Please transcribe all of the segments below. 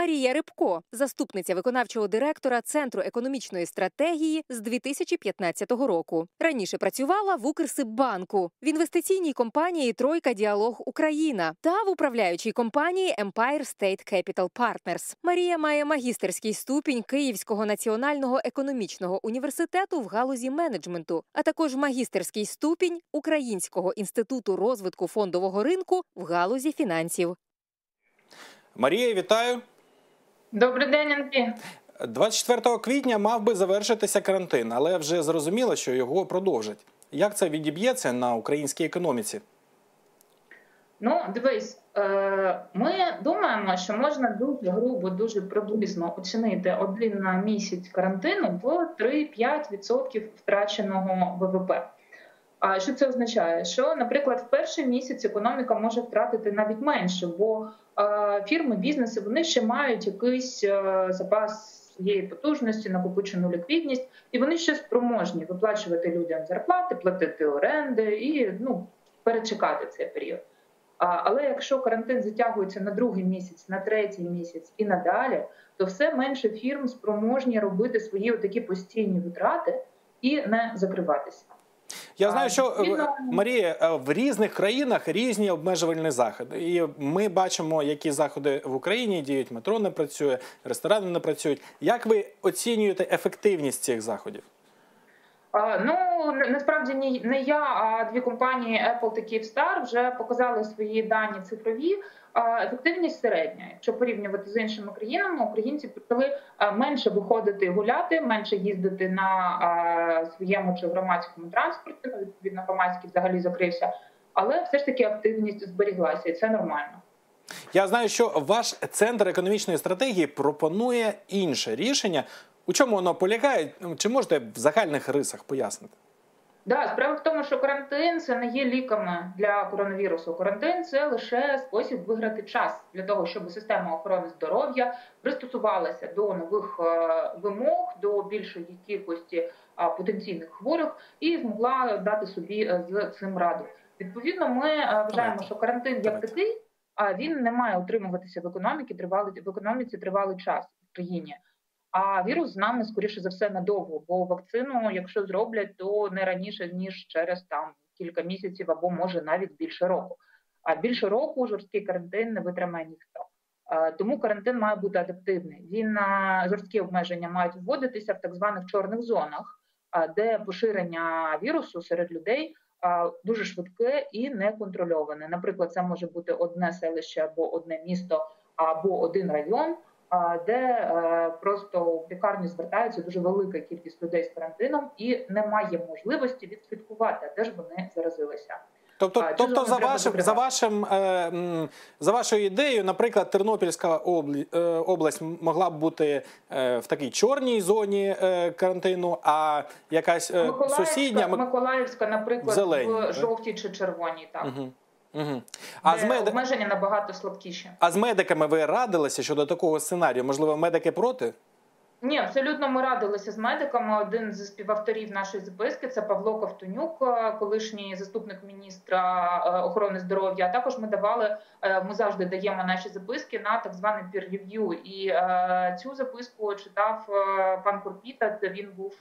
Марія Рибко, заступниця виконавчого директора Центру економічної стратегії з 2015 року. Раніше працювала в Укрсиббанку, в інвестиційній компанії Тройка Діалог Україна та в управляючій компанії Empire State Capital Partners. Марія має магістерський ступінь Київського національного економічного університету в галузі менеджменту, а також магістерський ступінь Українського інституту розвитку фондового ринку в галузі фінансів. Марія, вітаю. Добрий день, Андрій. 24 квітня мав би завершитися карантин, але вже зрозуміло, що його продовжать. Як це відіб'ється на українській економіці? Ну, дивись, е, ми думаємо, що можна дуже грубо, дуже приблизно оцінити один на місяць карантину в 3-5% втраченого ВВП. А що це означає? Що, наприклад, в перший місяць економіка може втратити навіть менше, бо фірми, бізнеси вони ще мають якийсь е, запас своєї потужності, накопичену ліквідність, і вони ще спроможні виплачувати людям зарплати, платити оренди і ну перечекати цей період. Але якщо карантин затягується на другий місяць, на третій місяць і надалі, то все менше фірм спроможні робити свої такі постійні витрати і не закриватися. Я знаю, що е, Марія е, в різних країнах різні обмежувальні заходи, і ми бачимо, які заходи в Україні діють. Метро не працює, ресторани не працюють. Як ви оцінюєте ефективність цих заходів? Ну насправді не я, а дві компанії Apple та Kyivstar вже показали свої дані цифрові. Ефективність середня. Якщо порівнювати з іншими країнами, українці почали менше виходити гуляти, менше їздити на своєму чи громадському транспорті. Ну, відповідно, громадський взагалі закрився, але все ж таки активність зберіглася, і це нормально. Я знаю, що ваш центр економічної стратегії пропонує інше рішення. У чому воно полягає? Чи можете в загальних рисах пояснити? Да, справа в тому, що карантин це не є ліками для коронавірусу. Карантин це лише спосіб виграти час для того, щоб система охорони здоров'я пристосувалася до нових е, вимог, до більшої кількості е, потенційних хворих і змогла дати собі е, з цим раду. Відповідно, ми вважаємо, що карантин як такий, а він не має утримуватися в економіці тривалий в економіці тривалий час в країні. А вірус з нами скоріше за все надовго, бо вакцину, якщо зроблять, то не раніше ніж через там кілька місяців або може навіть більше року. А більше року жорсткий карантин не витримає ніхто. Тому карантин має бути адаптивний. Він е, жорсткі обмеження мають вводитися в так званих чорних зонах, де поширення вірусу серед людей дуже швидке і неконтрольоване. Наприклад, це може бути одне селище або одне місто, або один район де е, просто в лікарні звертається дуже велика кількість людей з карантином, і немає можливості відслідкувати, де ж вони заразилися. Тобто, А, тобто за вашим за вашим е, за вашою ідеєю, наприклад, Тернопільська е, область могла б бути в такій чорній зоні карантину, а якась е, сусідня Миколаївська, наприклад, Зелені, в жовтій чи червоній, так Мгм. Мгм. А з мед... обмеження набагато слабкіші. а з медиками ви радилися щодо такого сценарію? Можливо, медики проти? Ні, абсолютно ми радилися з медиками. Один з співавторів нашої записки це Павло Ковтонюк, е, колишній заступник міністра е, охорони здоров'я. А також ми давали, е, ми завжди даємо наші записки на так peer review. І цю записку читав пан Курпіта. Він був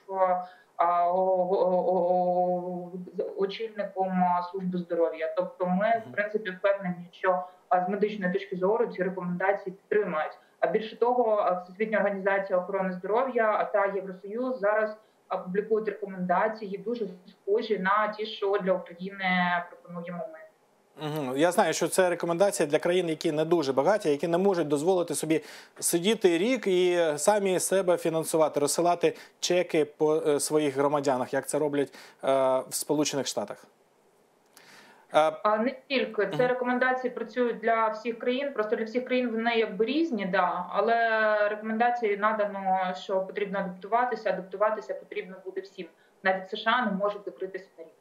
очільником служби здоров'я. Тобто, ми в принципі впевнені, що з медичної точки зору ці рекомендації підтримують. А більше того, Всесвітня організація охорони здоров'я та Євросоюз зараз опублікують публікують рекомендації дуже схожі на ті, що для України пропонуємо ми. Я знаю, що це рекомендація для країн, які не дуже багаті, які не можуть дозволити собі сидіти рік і самі себе фінансувати, розсилати чеки по е, своїх громадянах, як це роблять е, в Сполучених Штатах. Е, А не тільки це рекомендації працюють для всіх країн. Просто для всіх країн вони якби різні, да але рекомендації надано, що потрібно адаптуватися. Адаптуватися потрібно буде всім. Навіть США не можуть закритися на рік.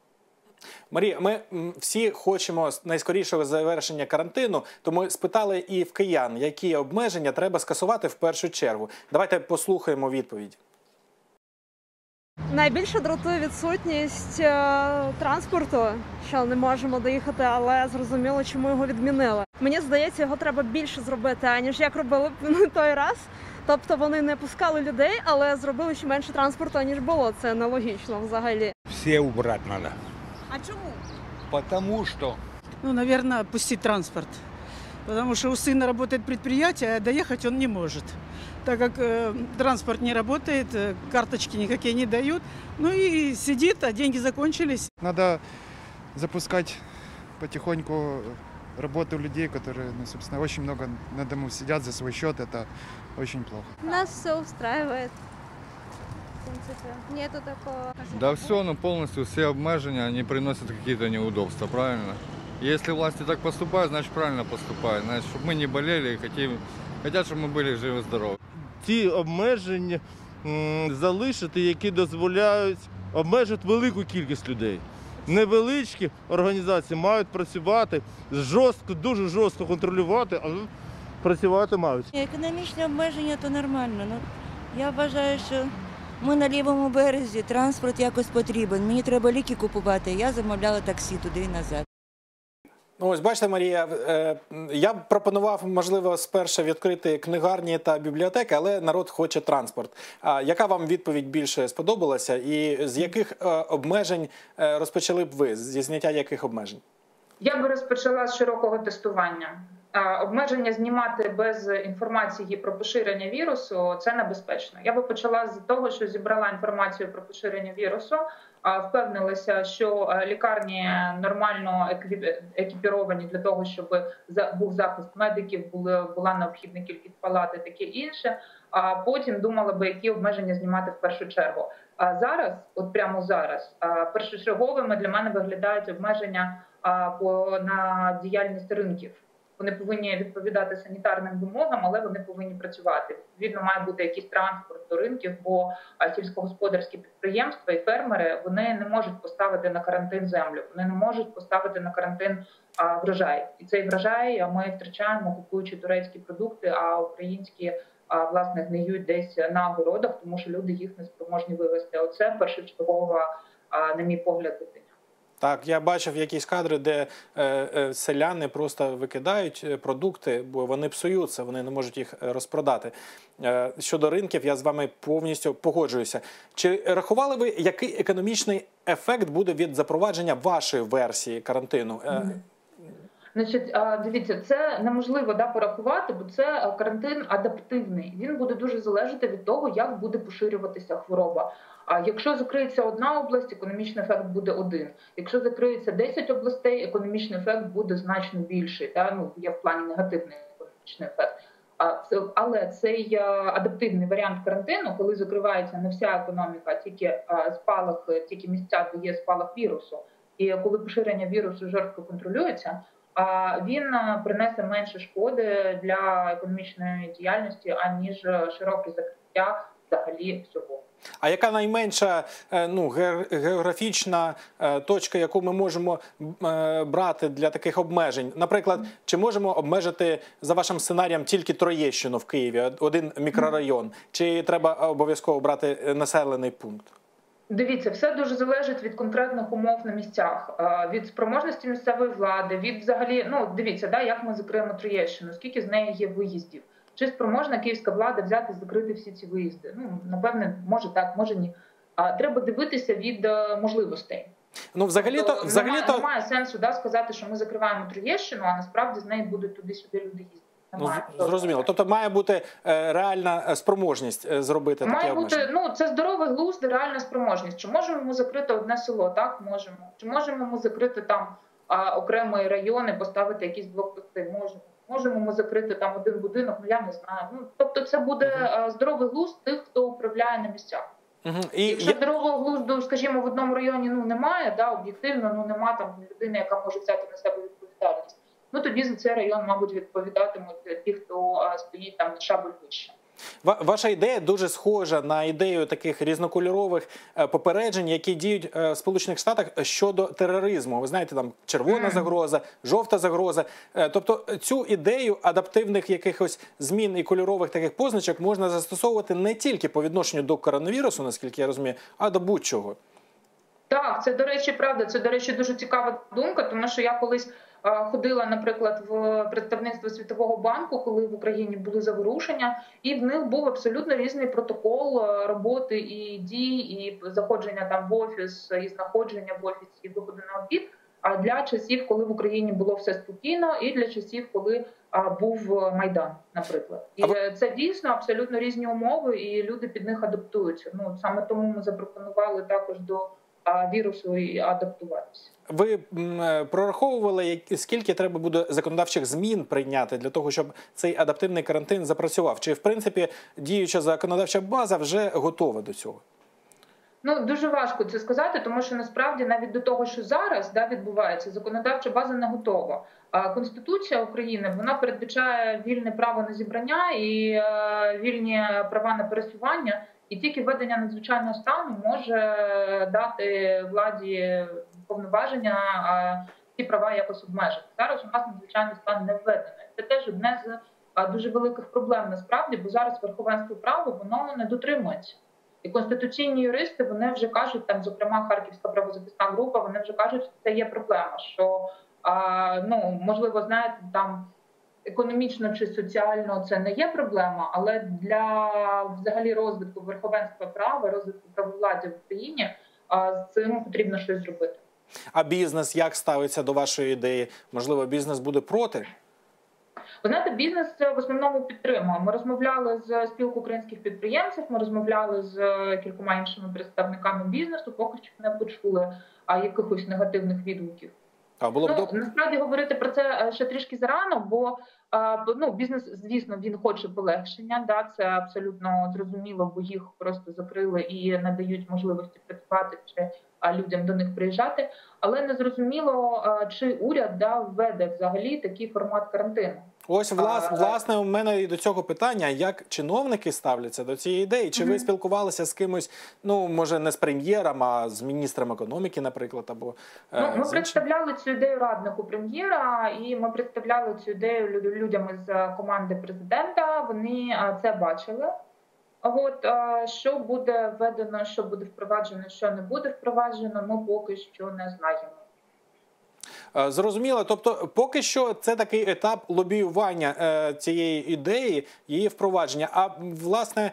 Марія, ми всі хочемо найскорішого завершення карантину, тому спитали і в киян, які обмеження треба скасувати в першу чергу. Давайте послухаємо відповідь. Найбільше дратує відсутність е, транспорту, що не можемо доїхати, але зрозуміло, чому його відмінили. Мені здається, його треба більше зробити, аніж як робили на той раз. Тобто вони не пускали людей, але зробили ще менше транспорту, ніж було. Це нелогічно взагалі. Все убрать надо. А чому? Потому что Ну, наверное, пустить транспорт. Потому что у сына работает предприятие, а доехать он не может. Так как э, транспорт не работает, э, карточки никакие не дают. Ну и сидит, а деньги закончились. Надо запускать потихоньку работу людей, которые, ну, собственно, очень много на дому сидят за свой счет. Это очень плохо. Нас все устраивает. В принципе, нету такого. Да все, ну полностью все обмежения, они приносят какие-то неудобства, правильно? Если власти так поступают, значит правильно поступают. Значит, чтобы мы не болели, и хотим, хотят, чтобы мы были живы-здоровы. ті обмеження м, залишити, які дозволяють обмежити велику кількість людей. Невеличкі організації мають працювати жорстко, дуже жорстко контролювати, але працювати мають. Економічні обмеження то нормально. Ну, я вважаю, що ми на лівому березі, транспорт якось потрібен. Мені треба ліки купувати. Я замовляла таксі туди і назад. Ну, ось бачите, Марія, е, я б пропонував, можливо, спершу відкрити книгарні та бібліотеки, але народ хоче транспорт. А яка вам відповідь більше сподобалася, і з яких е, обмежень е, розпочали б ви? Зі зняття яких обмежень? Я би розпочала з широкого тестування. Обмеження знімати без інформації про поширення вірусу це небезпечно. Я би почала з того, що зібрала інформацію про поширення вірусу, впевнилася, що лікарні нормально екіпіровані для того, щоб був захист медиків, була необхідна кількість палат і таке інше. А потім думала би, які обмеження знімати в першу чергу. А зараз, от прямо зараз, першочерговими для мене виглядають обмеження на діяльність ринків. Вони повинні відповідати санітарним вимогам, але вони повинні працювати. Відповідно, має бути якийсь транспорт до ринків, бо сільськогосподарські підприємства і фермери вони не можуть поставити на карантин землю, вони не можуть поставити на карантин врожай. І цей врожай ми втрачаємо, купуючи турецькі продукти, а українські власне гниють десь на городах, тому що люди їх не спроможні вивезти. Оце першочергова, на мій погляд, дитина. Так, я бачив якісь кадри, де е, е, селяни просто викидають е, продукти, бо вони псуються, вони не можуть їх е, розпродати. Е, щодо ринків, я з вами повністю погоджуюся. Чи рахували ви, який економічний ефект буде від запровадження вашої версії карантину? Е, Значить, дивіться, це неможливо да порахувати, бо це карантин адаптивний. Він буде дуже залежати від того, як буде поширюватися хвороба. А якщо закриється одна область, економічний ефект буде один. Якщо закриється 10 областей, економічний ефект буде значно більший. Да? Ну є в плані негативний економічний ефект. А це але цей адаптивний варіант карантину, коли закривається не вся економіка, тільки спалах, тільки місця, де є спалах вірусу, і коли поширення вірусу жорстко контролюється. А він принесе менше шкоди для економічної діяльності аніж широке закриття взагалі всього. А яка найменша е, ну, ге- географічна е, точка, яку ми можемо е, брати для таких обмежень? Наприклад, чи можемо обмежити за вашим сценарієм тільки Троєщину в Києві, один мікрорайон? Чи треба обов'язково брати населений пункт? Дивіться, все дуже залежить від конкретних умов на місцях, від спроможності місцевої влади, від взагалі, ну дивіться, да, як ми закриємо Троєщину, скільки з неї є виїздів. Чи спроможна київська влада взяти закрити всі ці виїзди? Ну напевне, може так, може ні. А треба дивитися від е, можливостей. Ну, взагалі-то, Тобто взагалі немає, то немає сенсу да, сказати, що ми закриваємо Троєщину, а насправді з неї будуть туди-сюди люди їздити. ну, Немає. зрозуміло. Тобто має бути е, реальна е, спроможність зробити таке Має обмеження. бути ну це здоровий глузд, реальна спроможність. Чи можемо ми закрити одне село? Так можемо. Чи можемо ми закрити там а, окремий район і поставити якісь блокпости? Можемо. Можемо ми закрити там один будинок? Ну я не знаю. Ну тобто, це буде а, здоровий глузд тих, хто управляє на місцях. Мгм. І Якщо я- здорового глузду, скажімо, в одному районі ну немає, да об'єктивно, ну нема там людини, яка може взяти на себе відповідальність. Ну тоді за цей район, мабуть, відповідатимуть ті, хто а, стоїть там на шабель вище. Ва- Ваша ідея дуже схожа на ідею таких різнокольорових е, попереджень, які діють е, в Сполучених Штатах щодо тероризму. Ви знаєте, там червона загроза, жовта загроза. Е, Тобто цю ідею адаптивних якихось змін і кольорових таких позначок можна застосовувати не тільки по відношенню до коронавірусу, наскільки я розумію, а до будь-чого. Так, це до речі, правда. Це до речі, дуже цікава думка, тому що я колись ходила, наприклад, в представництво Світового банку, коли в Україні були заворушення, і в них був абсолютно різний протокол е, роботи і дій, і заходження там в офіс, і знаходження в офісі, і виходу на обід. А для часів, коли в Україні було все спокійно, і для часів, коли а, був е, майдан, наприклад, і А е, це дійсно абсолютно різні умови, і люди під них адаптуються. Ну саме тому ми запропонували також до вірусу і адаптуватися. Ви е, прораховували, скільки треба буде законодавчих змін прийняти для того, щоб цей адаптивний карантин запрацював? Чи в принципі діюча законодавча база вже готова до цього? Ну дуже важко це сказати, тому що насправді навіть до того, що зараз да відбувається, законодавча база не готова. А Конституція України вона передбачає вільне право на зібрання і е, вільні права на пересування, і тільки введення надзвичайного стану може дати владі повноваження ці права якось обмежити. Зараз у нас надзвичайний стан не введений. Це теж одне з дуже великих проблем насправді, бо зараз верховенство права воно не дотримується. І конституційні юристи вони вже кажуть, там, зокрема, Харківська правозахисна група, вони вже кажуть, що це є проблема. Що ну можливо, знаєте, там економічно чи соціально це не є проблема, але для взагалі розвитку верховенства права, розвитку правовладдя в Україні з цим потрібно щось зробити. А бізнес як ставиться до вашої ідеї? Можливо, бізнес буде проти? Ви знаєте, бізнес е, в основному підтримує. Ми розмовляли з спілкою українських підприємців. Ми розмовляли з е, кількома іншими представниками бізнесу. Поки що не почули якихось негативних відгуків. А було б Ну, добре. насправді говорити про це е, ще трішки зарано, бо е, ну, бізнес, звісно, він хоче полегшення. Да, це абсолютно зрозуміло, бо їх просто закрили і надають можливості працювати чи людям до них приїжджати. Але не зрозуміло, е, чи уряд да, введе взагалі такий формат карантину. Ось влас, А, власне у мене і до цього питання: як чиновники ставляться до цієї ідеї? Чи ви спілкувалися з кимось? Ну може не з прем'єром, а з міністром економіки, наприклад, або е, Ну, ми іншим? представляли цю ідею раднику прем'єра, і ми представляли цю ідею лю- людям із е, команди президента. Вони е, це бачили. От е, що буде введено, що буде впроваджено, що не буде впроваджено, ми поки що не знаємо. Е, Зрозуміло. Тобто, поки що це такий етап лобіювання е, цієї ідеї, її впровадження. А власне,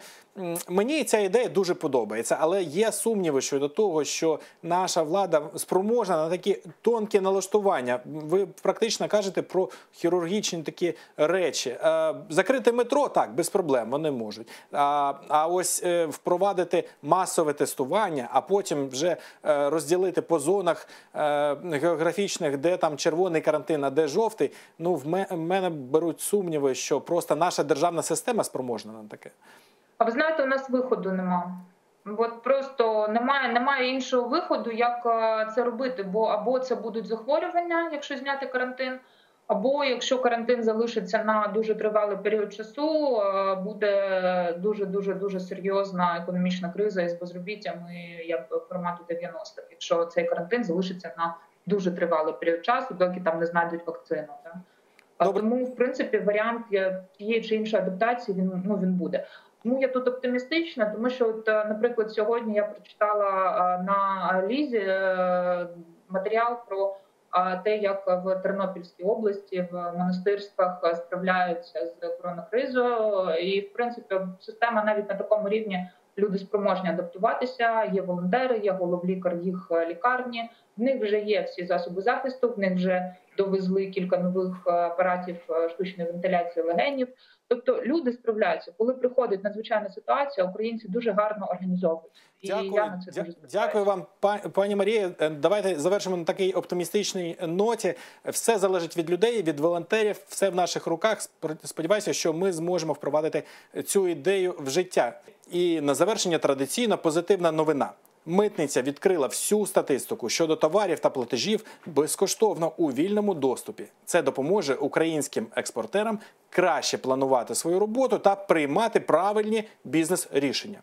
мені ця ідея дуже подобається, але є сумніви щодо того, що наша влада спроможна на такі тонкі налаштування. Ви практично кажете про хірургічні такі речі. Е, Закрити метро так, без проблем, вони можуть. А, а ось впровадити масове тестування, а потім вже розділити по зонах географічних, де там червоний карантин, а де жовтий. Ну, в ме- мене беруть сумніви, що просто наша державна система спроможна на таке. А ви знаєте, у нас виходу нема. От просто немає, немає іншого виходу, як е, це робити. Бо або це будуть захворювання, якщо зняти карантин, або якщо карантин залишиться на дуже тривалий період часу, е, буде дуже дуже дуже серйозна економічна криза із безробіттям і як формату 90-х, якщо цей карантин залишиться на дуже тривалий період часу, доки там не знайдуть вакцину. Так? Добре. тому, в принципі, варіант тієї чи іншої адаптації він ну він буде. Тому я тут оптимістична, тому що, от, е, наприклад, сьогодні я прочитала е, на лізі е, матеріал про те, як в Тернопільській області в монастирствах справляються з коронакризою, і в принципі система навіть на такому рівні люди спроможні адаптуватися. Є волонтери, є головлікар їх е, лікарні. В них вже є всі засоби захисту. В них вже довезли кілька нових е, апаратів е, штучної вентиляції легенів. Тобто люди справляються. Коли приходить надзвичайна ситуація, українці дуже гарно організовують. І я на це дя- дуже дякую вам, па- пані Марія. Е, Давайте завершимо на такій оптимістичній ноті. Все залежить від людей, від волонтерів. Все в наших руках. Сподіваюся, що ми зможемо впровадити цю ідею в життя. І на завершення традиційно позитивна новина. Митниця відкрила всю статистику щодо товарів та платежів безкоштовно у вільному доступі. Це допоможе українським експортерам краще планувати свою роботу та приймати правильні бізнес-рішення.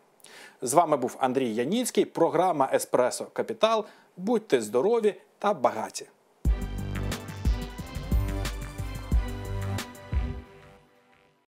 З вами був Андрій Яніцький, програма Еспресо Капітал. Будьте здорові та багаті!